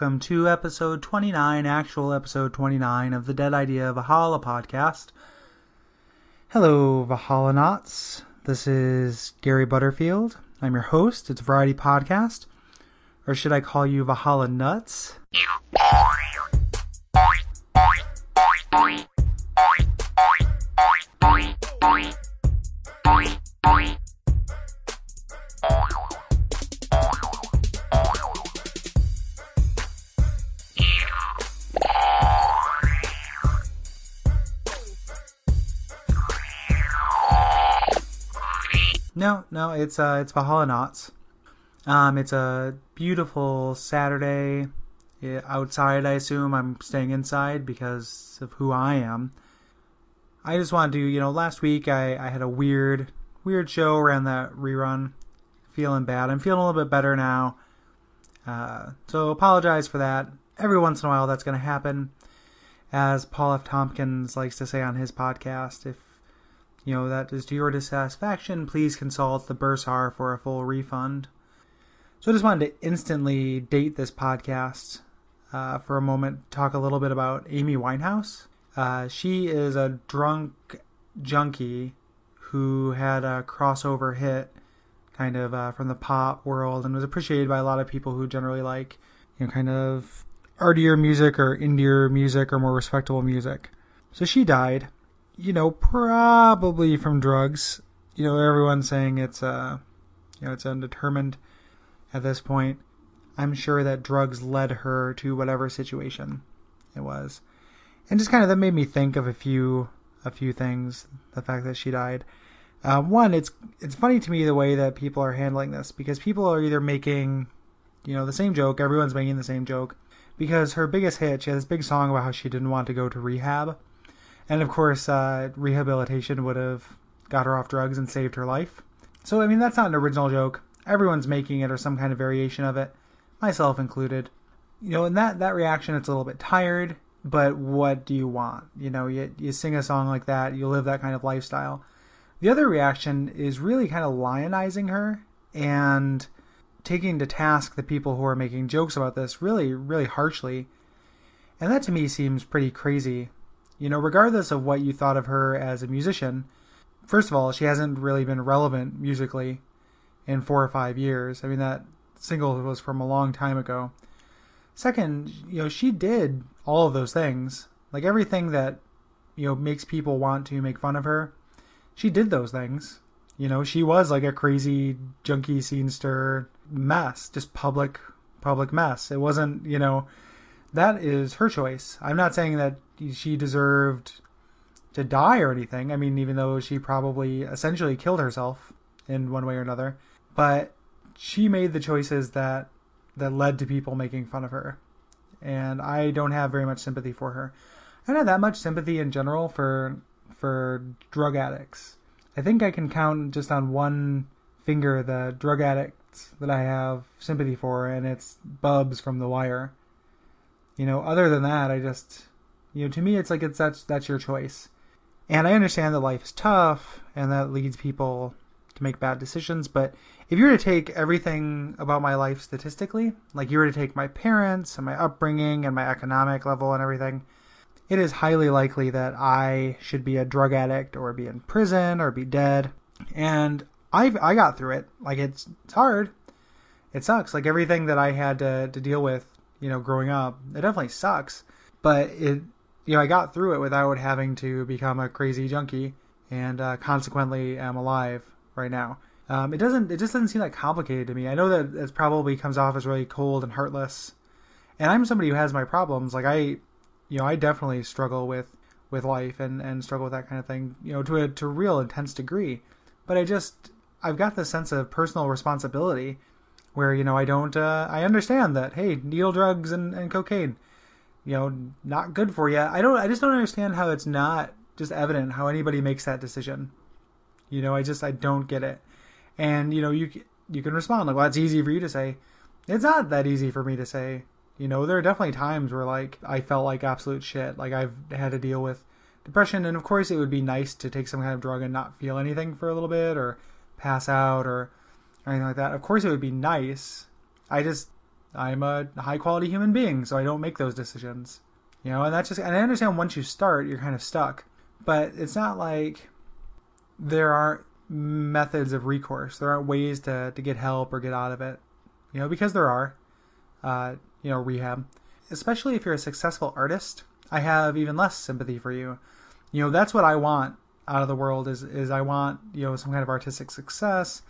Welcome to episode 29, actual episode 29 of the Dead Idea Valhalla podcast. Hello, Valhalla Knots. This is Gary Butterfield. I'm your host. It's a variety podcast. Or should I call you Valhalla Nuts? No, no, it's uh, it's Valhalla Knots. Um, it's a beautiful Saturday outside. I assume I'm staying inside because of who I am. I just wanted to, you know, last week I, I had a weird, weird show around that rerun. Feeling bad. I'm feeling a little bit better now. Uh, so apologize for that. Every once in a while that's going to happen. As Paul F. Tompkins likes to say on his podcast, if you know that is to your dissatisfaction, please consult the Bursar for a full refund. So I just wanted to instantly date this podcast uh, for a moment, talk a little bit about Amy Winehouse. Uh, she is a drunk junkie who had a crossover hit kind of uh, from the pop world and was appreciated by a lot of people who generally like you know kind of artier music or indier music or more respectable music. So she died, you know, probably from drugs. You know, everyone's saying it's uh you know, it's undetermined at this point. I'm sure that drugs led her to whatever situation it was. And just kind of that made me think of a few a few things, the fact that she died. Uh, one, it's it's funny to me the way that people are handling this because people are either making, you know, the same joke. Everyone's making the same joke because her biggest hit, she had this big song about how she didn't want to go to rehab, and of course, uh, rehabilitation would have got her off drugs and saved her life. So I mean, that's not an original joke. Everyone's making it or some kind of variation of it, myself included. You know, in that that reaction, it's a little bit tired. But what do you want? You know, you you sing a song like that, you live that kind of lifestyle the other reaction is really kind of lionizing her and taking to task the people who are making jokes about this really, really harshly. And that to me seems pretty crazy. You know, regardless of what you thought of her as a musician, first of all, she hasn't really been relevant musically in four or five years. I mean, that single was from a long time ago. Second, you know, she did all of those things. Like everything that, you know, makes people want to make fun of her she did those things. You know, she was like a crazy junkie scenester mess, just public public mess. It wasn't, you know, that is her choice. I'm not saying that she deserved to die or anything. I mean, even though she probably essentially killed herself in one way or another, but she made the choices that that led to people making fun of her. And I don't have very much sympathy for her. I don't have that much sympathy in general for for drug addicts. I think I can count just on one finger the drug addicts that I have sympathy for, and it's Bubs from The Wire. You know, other than that, I just, you know, to me, it's like it's that's that's your choice. And I understand that life is tough, and that leads people to make bad decisions. But if you were to take everything about my life statistically, like you were to take my parents and my upbringing and my economic level and everything, it is highly likely that I should be a drug addict or be in prison or be dead. And I I got through it. Like it's it's hard. It sucks. Like everything that I had to to deal with, you know, growing up, it definitely sucks. But it you know, I got through it without having to become a crazy junkie and uh, consequently am alive right now. Um, it doesn't it just doesn't seem that complicated to me. I know that it probably comes off as really cold and heartless. And I'm somebody who has my problems. Like I you know, I definitely struggle with with life and and struggle with that kind of thing, you know, to a to a real intense degree. But I just I've got this sense of personal responsibility where you know I don't uh, I understand that hey needle drugs and, and cocaine you know not good for you I don't I just don't understand how it's not just evident how anybody makes that decision. You know I just I don't get it. And you know you you can respond like well it's easy for you to say. It's not that easy for me to say. You know, there are definitely times where like I felt like absolute shit. Like I've had to deal with depression, and of course it would be nice to take some kind of drug and not feel anything for a little bit, or pass out, or anything like that. Of course it would be nice. I just I'm a high quality human being, so I don't make those decisions. You know, and that's just and I understand once you start, you're kind of stuck. But it's not like there aren't methods of recourse. There aren't ways to, to get help or get out of it. You know, because there are, uh, you know, rehab. Especially if you're a successful artist, I have even less sympathy for you. You know, that's what I want out of the world is is I want, you know, some kind of artistic success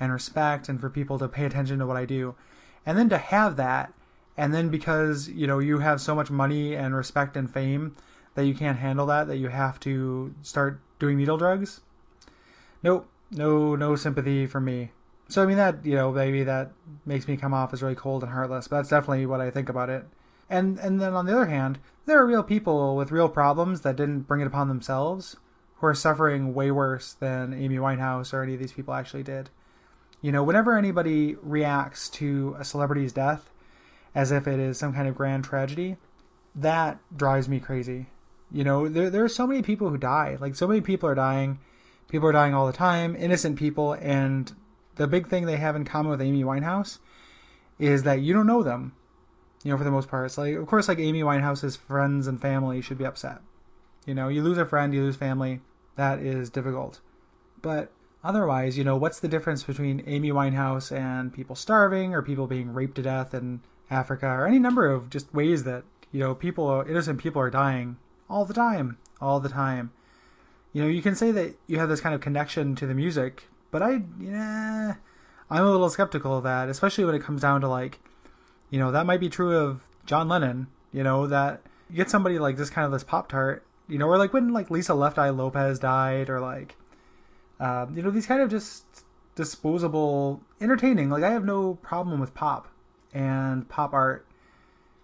and respect and for people to pay attention to what I do. And then to have that and then because, you know, you have so much money and respect and fame that you can't handle that, that you have to start doing needle drugs. Nope, no, no sympathy for me. So I mean that you know maybe that makes me come off as really cold and heartless, but that's definitely what I think about it. And and then on the other hand, there are real people with real problems that didn't bring it upon themselves who are suffering way worse than Amy Winehouse or any of these people actually did. You know, whenever anybody reacts to a celebrity's death as if it is some kind of grand tragedy, that drives me crazy. You know, there there are so many people who die. Like so many people are dying. People are dying all the time, innocent people, and the big thing they have in common with Amy Winehouse is that you don't know them. You know, for the most part, it's like, of course, like Amy Winehouse's friends and family should be upset. You know, you lose a friend, you lose family. That is difficult. But otherwise, you know, what's the difference between Amy Winehouse and people starving or people being raped to death in Africa or any number of just ways that, you know, people, innocent people are dying all the time, all the time. You know, you can say that you have this kind of connection to the music, but I, yeah, I'm a little skeptical of that, especially when it comes down to like, you know, that might be true of John Lennon. You know, that you get somebody like this kind of this pop tart, you know, or like when like Lisa Left Eye Lopez died, or like, um, you know, these kind of just disposable, entertaining. Like I have no problem with pop and pop art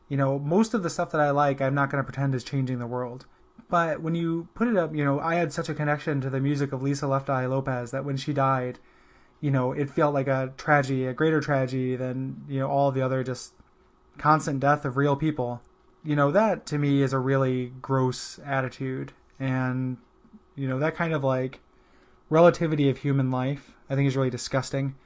you know, most of the stuff that I like, I'm not going to pretend is changing the world. But when you put it up, you know, I had such a connection to the music of Lisa Left Eye Lopez that when she died, you know, it felt like a tragedy, a greater tragedy than, you know, all the other just constant death of real people. You know, that to me is a really gross attitude. And, you know, that kind of like relativity of human life, I think is really disgusting.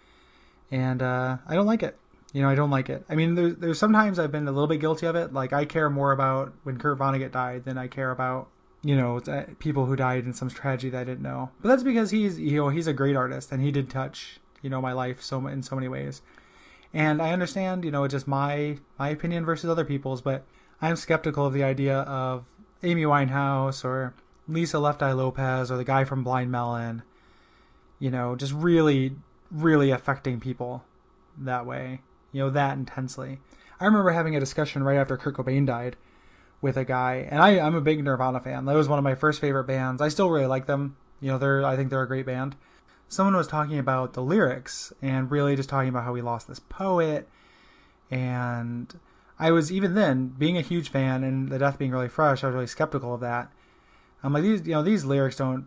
And uh, I don't like it. You know, I don't like it. I mean, there's there's sometimes I've been a little bit guilty of it. Like I care more about when Kurt Vonnegut died than I care about you know people who died in some tragedy that I didn't know. But that's because he's you know he's a great artist and he did touch you know my life so in so many ways. And I understand you know it's just my my opinion versus other people's, but I'm skeptical of the idea of Amy Winehouse or Lisa Left Eye Lopez or the guy from Blind Melon. You know, just really really affecting people that way you know, that intensely. I remember having a discussion right after Kurt Cobain died with a guy, and I, I'm a big Nirvana fan. That was one of my first favorite bands. I still really like them. You know, they're I think they're a great band. Someone was talking about the lyrics and really just talking about how we lost this poet, and I was even then being a huge fan and the death being really fresh. I was really skeptical of that. I'm like these, you know, these lyrics don't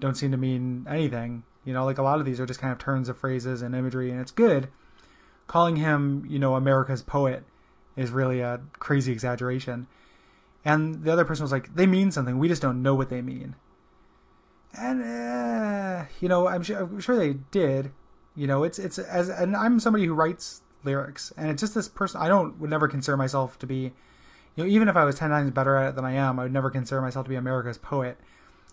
don't seem to mean anything. You know, like a lot of these are just kind of turns of phrases and imagery, and it's good calling him, you know, America's poet is really a crazy exaggeration. And the other person was like, they mean something. We just don't know what they mean. And uh, you know, I'm sure, I'm sure they did. You know, it's it's as and I'm somebody who writes lyrics, and it's just this person. I don't would never consider myself to be, you know, even if I was ten times better at it than I am, I would never consider myself to be America's poet.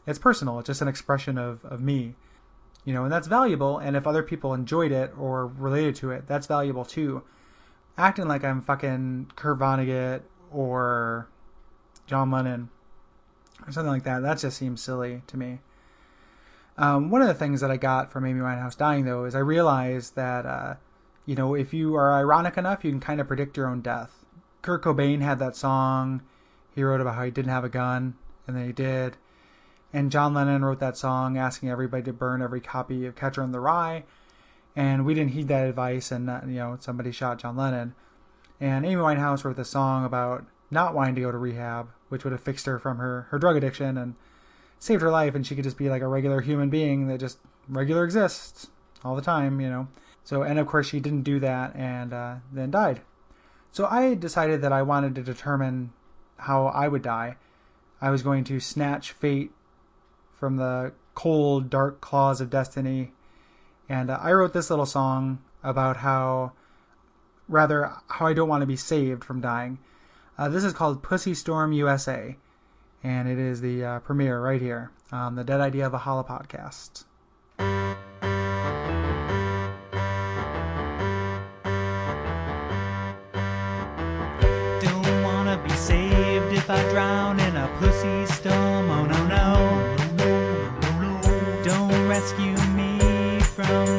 It's personal. It's just an expression of of me you know, and that's valuable. And if other people enjoyed it or related to it, that's valuable too. Acting like I'm fucking Kurt Vonnegut or John Lennon or something like that, that just seems silly to me. Um, one of the things that I got from Amy Winehouse dying, though, is I realized that, uh, you know, if you are ironic enough, you can kind of predict your own death. Kurt Cobain had that song. He wrote about how he didn't have a gun, and then he did. And John Lennon wrote that song asking everybody to burn every copy of Catcher in the Rye. And we didn't heed that advice, and uh, you know somebody shot John Lennon. And Amy Winehouse wrote the song about not wanting to go to rehab, which would have fixed her from her her drug addiction and saved her life, and she could just be like a regular human being that just regular exists all the time, you know. So, and of course, she didn't do that, and uh, then died. So I decided that I wanted to determine how I would die. I was going to snatch fate from the cold, dark claws of destiny. And uh, I wrote this little song about how rather, how I don't want to be saved from dying. Uh, this is called Pussy Storm USA, and it is the uh, premiere right here on the Dead Idea Valhalla podcast. Don't wanna be saved if I drown rescue me from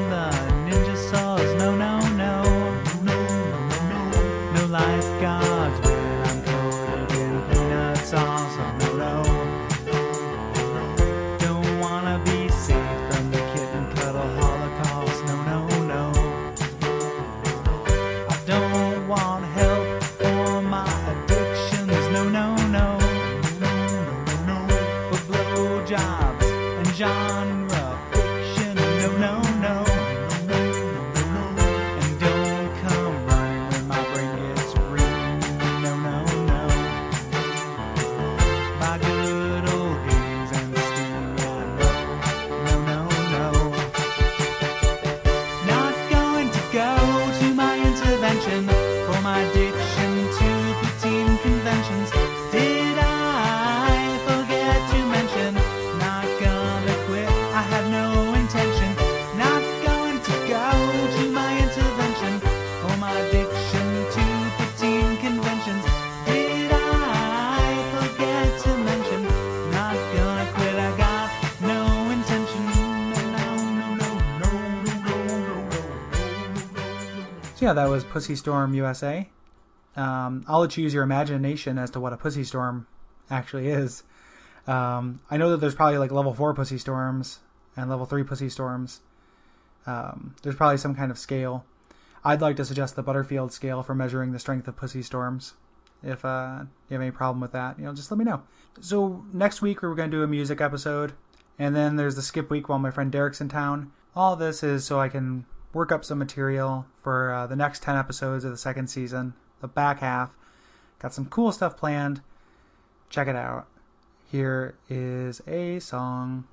yeah, that was Pussy Storm USA. Um, I'll let you use your imagination as to what a pussy storm actually is. Um, I know that there's probably like level four pussy storms and level three pussy storms. Um, there's probably some kind of scale. I'd like to suggest the Butterfield scale for measuring the strength of pussy storms. If uh, you have any problem with that, you know, just let me know. So next week we're going to do a music episode, and then there's the skip week while my friend Derek's in town. All this is so I can work up some material for uh, the next 10 episodes of the second season, the back half. Got some cool stuff planned. Check it out. Here is a song.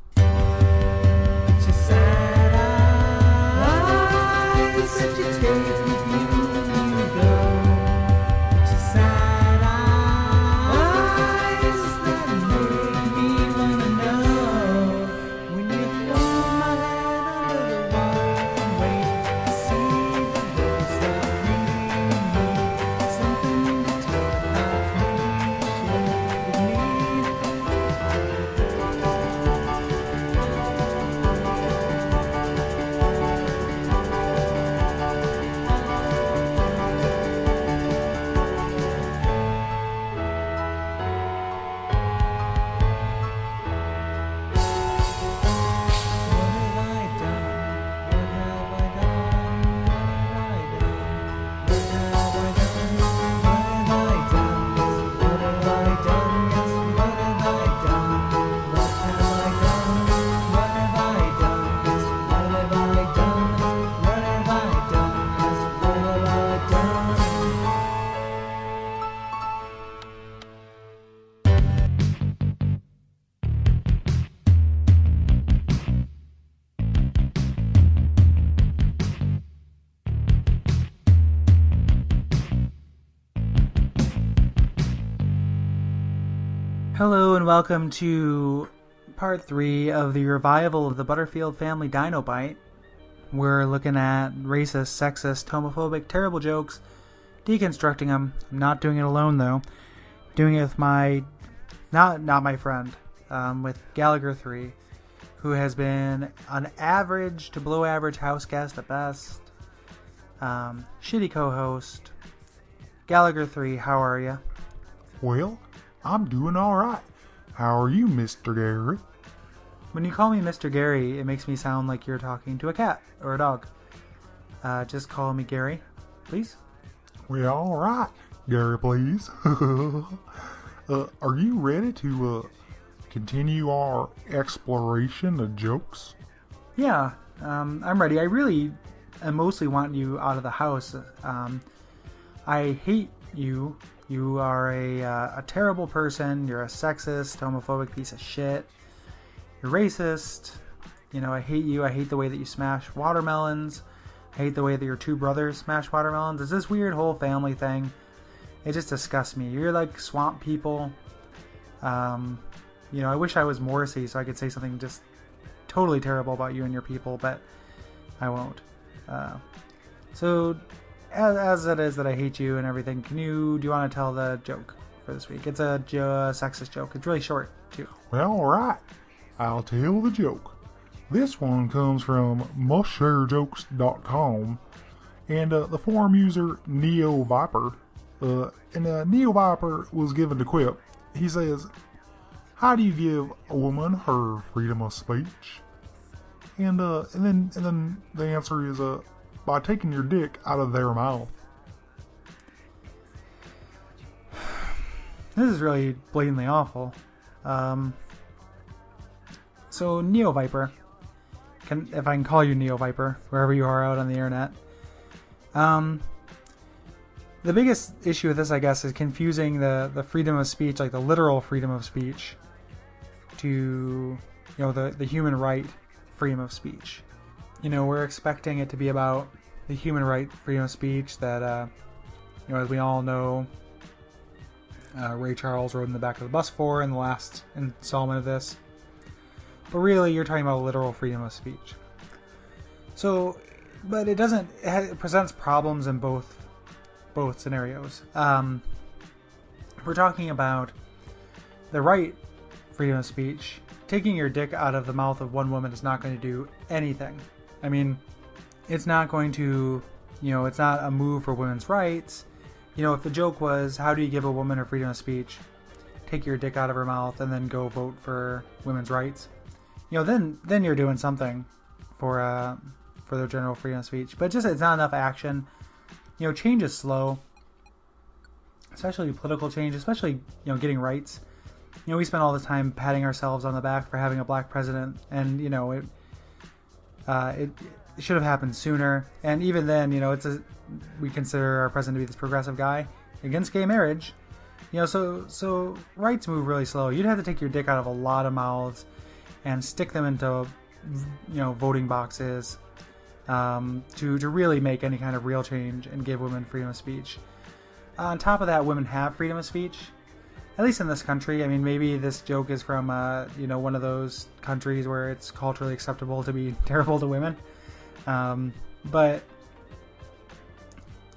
And welcome to part three of the revival of the Butterfield Family Dino Bite. We're looking at racist, sexist, homophobic, terrible jokes, deconstructing them. I'm not doing it alone though. Doing it with my, not not my friend, um, with Gallagher three, who has been an average to below average house guest at best. Um, shitty co-host. Gallagher three, how are you? Well, I'm doing all right. How are you, Mr. Gary? When you call me Mr. Gary, it makes me sound like you're talking to a cat or a dog. Uh, just call me Gary, please. Well, all right, Gary, please. uh, are you ready to uh, continue our exploration of jokes? Yeah, um, I'm ready. I really am mostly want you out of the house. Um, I hate you. You are a, uh, a terrible person. You're a sexist, homophobic piece of shit. You're racist. You know, I hate you. I hate the way that you smash watermelons. I hate the way that your two brothers smash watermelons. It's this weird whole family thing. It just disgusts me. You're like swamp people. Um, you know, I wish I was Morrissey so I could say something just totally terrible about you and your people, but I won't. Uh, so, as, as it is that I hate you and everything, can you do you want to tell the joke for this week? It's a jo- sexist joke. It's really short too. Well, alright. I'll tell the joke. This one comes from mustsharejokes.com and uh, the forum user Neo Viper. Uh, and uh, Neo Viper was given to quip. He says, How do you give a woman her freedom of speech? And uh, and then and then the answer is uh, by taking your dick out of their mouth. This is really blatantly awful. Um, so Neo Viper, can if I can call you Neo Viper, wherever you are out on the internet. Um, the biggest issue with this, I guess, is confusing the the freedom of speech, like the literal freedom of speech, to you know the the human right freedom of speech. You know, we're expecting it to be about the human right freedom of speech that, uh, you know, as we all know, uh, Ray Charles rode in the back of the bus for in the last installment of this. But really, you're talking about literal freedom of speech. So, but it doesn't. It, presents problems in both both scenarios. Um, we're talking about the right freedom of speech. Taking your dick out of the mouth of one woman is not going to do anything. I mean, it's not going to, you know, it's not a move for women's rights. You know, if the joke was, how do you give a woman her freedom of speech? Take your dick out of her mouth and then go vote for women's rights. You know, then then you're doing something for uh for their general freedom of speech. But just it's not enough action. You know, change is slow, especially political change, especially you know getting rights. You know, we spend all the time patting ourselves on the back for having a black president, and you know it. Uh, it, it should have happened sooner, and even then, you know, it's a we consider our president to be this progressive guy against gay marriage. You know, so so rights move really slow. You'd have to take your dick out of a lot of mouths and stick them into you know voting boxes um, to to really make any kind of real change and give women freedom of speech. on top of that, women have freedom of speech, at least in this country. I mean, maybe this joke is from uh, you know one of those countries where it's culturally acceptable to be terrible to women, um, but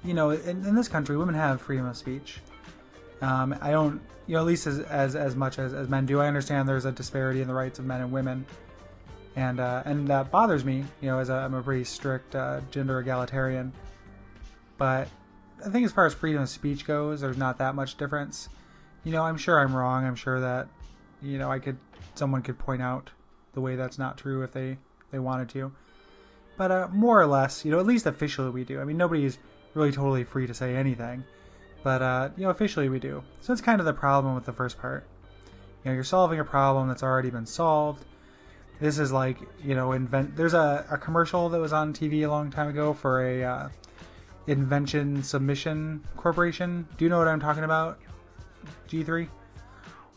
you know, in, in this country, women have freedom of speech. Um, I don't, you know, at least as as, as much as, as men do. I understand there's a disparity in the rights of men and women, and uh, and that bothers me. You know, as a, I'm a pretty strict uh, gender egalitarian, but I think as far as freedom of speech goes, there's not that much difference. You know, I'm sure I'm wrong. I'm sure that, you know, I could, someone could point out the way that's not true if they they wanted to. But uh, more or less, you know, at least officially we do. I mean, nobody's really totally free to say anything, but uh, you know, officially we do. So it's kind of the problem with the first part. You know, you're solving a problem that's already been solved. This is like, you know, invent. There's a, a commercial that was on TV a long time ago for a uh, Invention Submission Corporation. Do you know what I'm talking about? G3?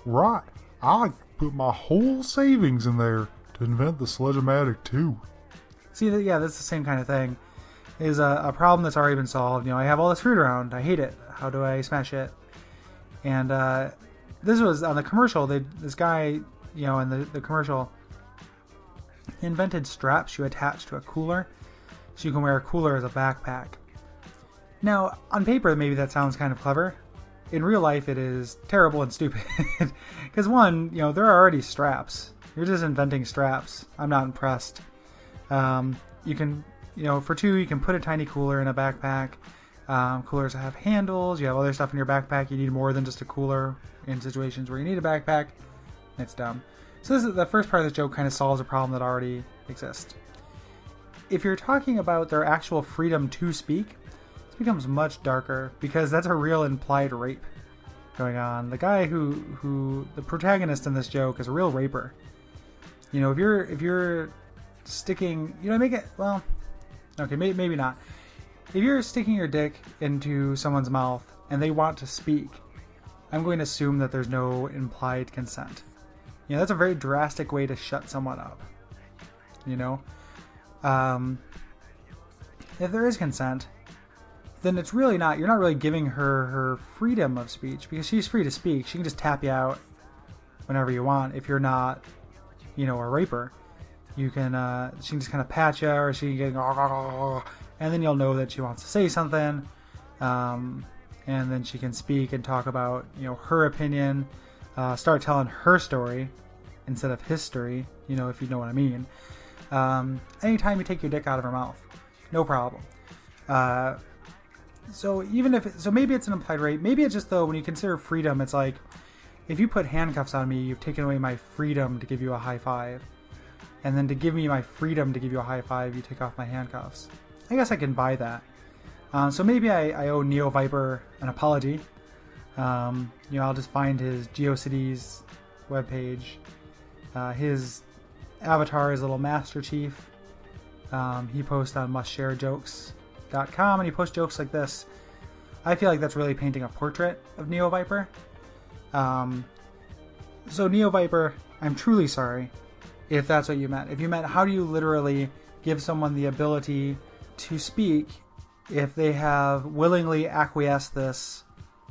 Right. I put my whole savings in there to invent the Sledge-O-Matic 2. See, yeah, that's the same kind of thing. Is a, a problem that's already been solved. You know, I have all this fruit around. I hate it. How do I smash it? And uh, this was on the commercial. They this guy, you know, in the, the commercial, invented straps you attach to a cooler, so you can wear a cooler as a backpack. Now, on paper, maybe that sounds kind of clever. In real life, it is terrible and stupid. Because one, you know, there are already straps. You're just inventing straps. I'm not impressed. Um, you can, you know, for two, you can put a tiny cooler in a backpack. Um, coolers have handles. You have other stuff in your backpack. You need more than just a cooler in situations where you need a backpack. It's dumb. So this is the first part of the joke kind of solves a problem that already exists. If you're talking about their actual freedom to speak, this becomes much darker because that's a real implied rape going on. The guy who who the protagonist in this joke is a real raper. You know, if you're if you're sticking, you know, make it well. Okay, may, maybe not. If you're sticking your dick into someone's mouth and they want to speak, I'm going to assume that there's no implied consent. You know, that's a very drastic way to shut someone up. You know, um, if there is consent, then it's really not. You're not really giving her her freedom of speech because she's free to speak. She can just tap you out whenever you want if you're not, you know, a raper. You can uh, she can just kind of pat you, or she can get, and then you'll know that she wants to say something, um, and then she can speak and talk about you know her opinion, uh, start telling her story instead of history. You know, if you know what I mean. Um, anytime you take your dick out of her mouth, no problem. Uh, so even if so, maybe it's an implied rape. Maybe it's just though when you consider freedom, it's like if you put handcuffs on me, you've taken away my freedom to give you a high five, and then to give me my freedom to give you a high five, you take off my handcuffs. I guess I can buy that. Um, so maybe I, I owe Neo Viper an apology. Um, you know, I'll just find his GeoCities webpage. Uh, his avatar is a little Master Chief. Um, he posts on mustsharejokes.com and he posts jokes like this. I feel like that's really painting a portrait of Neo Viper. Um, so, Neo Viper, I'm truly sorry if that's what you meant. If you meant how do you literally give someone the ability to speak if they have willingly acquiesced this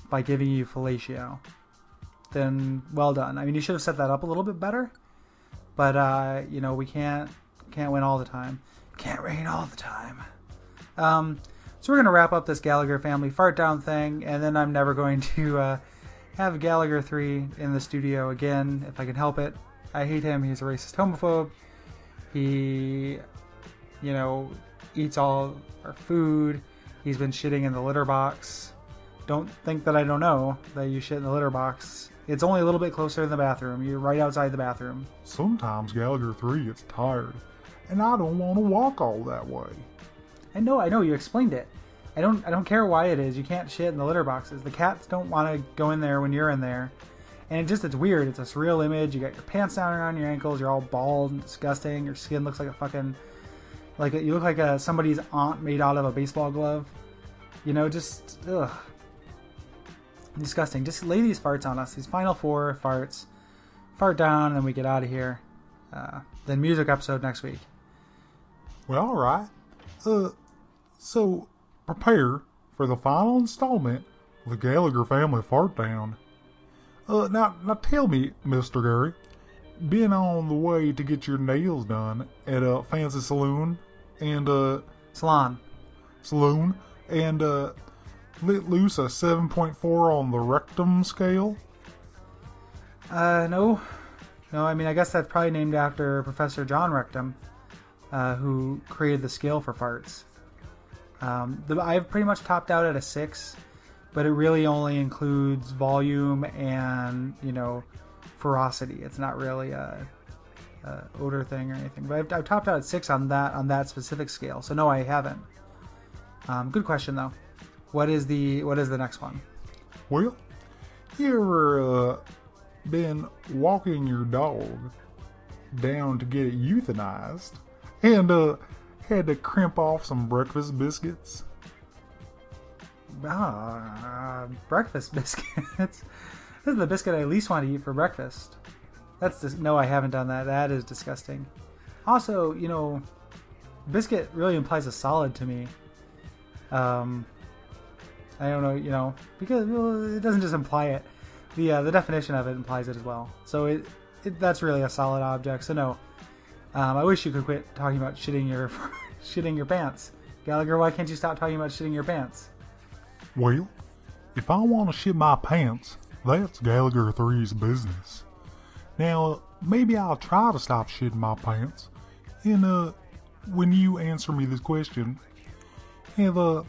by giving you fellatio, then well done. I mean, you should have set that up a little bit better, but uh, you know we can't can't win all the time. Can't rain all the time. Um, so we're gonna wrap up this Gallagher family fart down thing, and then I'm never going to uh, have Gallagher three in the studio again if I can help it. I hate him. He's a racist homophobe. He, you know, eats all our food. He's been shitting in the litter box. Don't think that I don't know that you shit in the litter box. It's only a little bit closer than the bathroom. You're right outside the bathroom. Sometimes Gallagher 3 gets tired, and I don't want to walk all that way. I know, I know. You explained it. I don't, I don't care why it is. You can't shit in the litter boxes. The cats don't want to go in there when you're in there, and it just, it's weird. It's a surreal image. You got your pants down around your ankles. You're all bald and disgusting. Your skin looks like a fucking, like you look like a somebody's aunt made out of a baseball glove. You know, just ugh, disgusting. Just lay these farts on us. These final four farts. Fart down, and then we get out of here. Uh, then music episode next week. Well, alright. Uh, so prepare for the final installment of the Gallagher family fart down. Uh, now, now tell me, Mr. Gary, been on the way to get your nails done at a fancy saloon and, uh, Salon. saloon and, uh, lit loose a 7.4 on the rectum scale? Uh, no. No, I mean, I guess that's probably named after Professor John Rectum, uh, who created the scale for farts. Um, the, I've pretty much topped out at a 6, but it really only includes volume and, you know, ferocity. It's not really a, a odor thing or anything. But I've, I've topped out at 6 on that on that specific scale. So no, I haven't. Um, good question though. What is the what is the next one? Well, you ever uh, been walking your dog down to get it euthanized and uh, had to crimp off some breakfast biscuits? Ah, uh, breakfast biscuits. this is the biscuit I least want to eat for breakfast. That's just, no, I haven't done that. That is disgusting. Also, you know, biscuit really implies a solid to me. Um, I don't know, you know, because well, it doesn't just imply it. The uh, the definition of it implies it as well. So it, it that's really a solid object. So no, um, I wish you could quit talking about shitting your shitting your pants, Gallagher. Why can't you stop talking about shitting your pants? Well, if I want to shit my pants, that's Gallagher 3's business. Now, maybe I'll try to stop shitting my pants. And, uh, when you answer me this question, have, uh,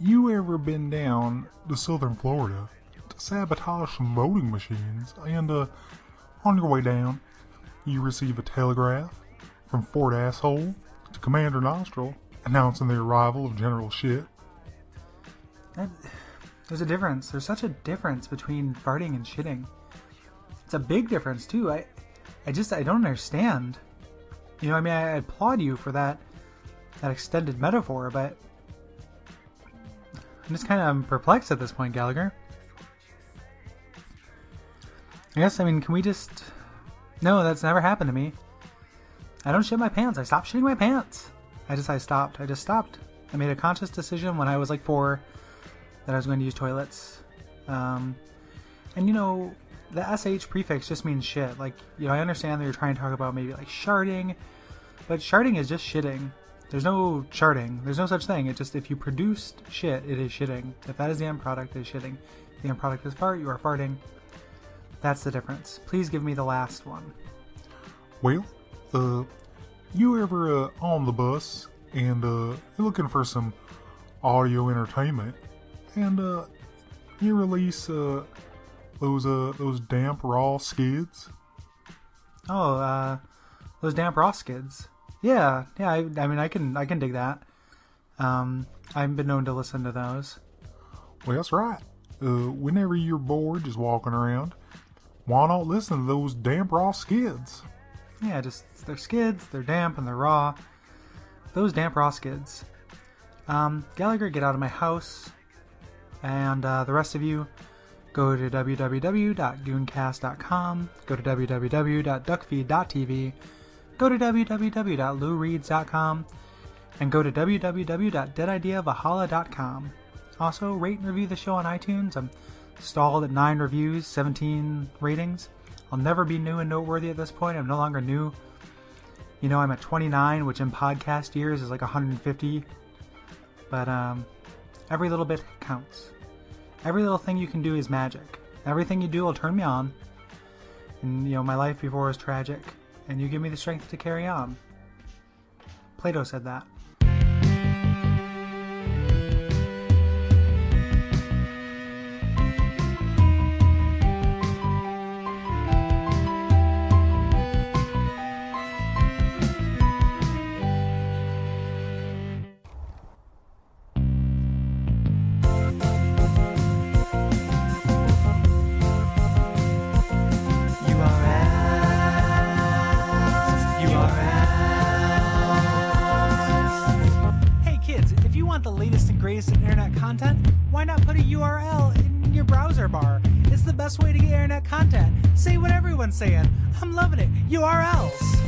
you ever been down to southern Florida to sabotage some voting machines and, uh, on your way down, you receive a telegraph from Fort Asshole to Commander Nostril announcing the arrival of General Shit? That, there's a difference. There's such a difference between farting and shitting. It's a big difference too. I, I just I don't understand. You know, I mean, I, applaud you for that, that extended metaphor, but I'm just kind of perplexed at this point, Gallagher. Guess I mean, can we just? No, that's never happened to me. I don't shit my pants. I stopped shitting my pants. I just I stopped. I just stopped. I made a conscious decision when I was like four that I was going to use toilets. Um, and you know, the sh prefix just means shit. Like, you know, I understand that you're trying to talk about maybe like sharding, but sharding is just shitting. There's no sharding. There's no such thing. It just if you produced shit, it is shitting. If that is the end product, it is shitting. If the end product is fart, you are farting. That's the difference. Please give me the last one. Well, uh, you ever uh, on the bus and uh, you're looking for some audio entertainment, and uh, you release uh, those uh, those damp raw skids? Oh, uh, those damp raw skids. Yeah, yeah. I, I mean, I can I can dig that. Um, I've been known to listen to those. Well, that's right. Uh, whenever you're bored just walking around, why not listen to those damp raw skids? Yeah, just they're skids, they're damp and they're raw. Those damp raw skids. Um, Gallagher, get out of my house. And uh, the rest of you, go to www.gooncast.com, go to www.duckfeed.tv, go to www.loureads.com, and go to www.deadideavalhalla.com. Also, rate and review the show on iTunes. I'm stalled at 9 reviews, 17 ratings. I'll never be new and noteworthy at this point. I'm no longer new. You know, I'm at 29, which in podcast years is like 150. But um, every little bit counts. Every little thing you can do is magic. Everything you do will turn me on. And, you know, my life before was tragic. And you give me the strength to carry on. Plato said that. Everyone's saying. I'm loving it. URLs.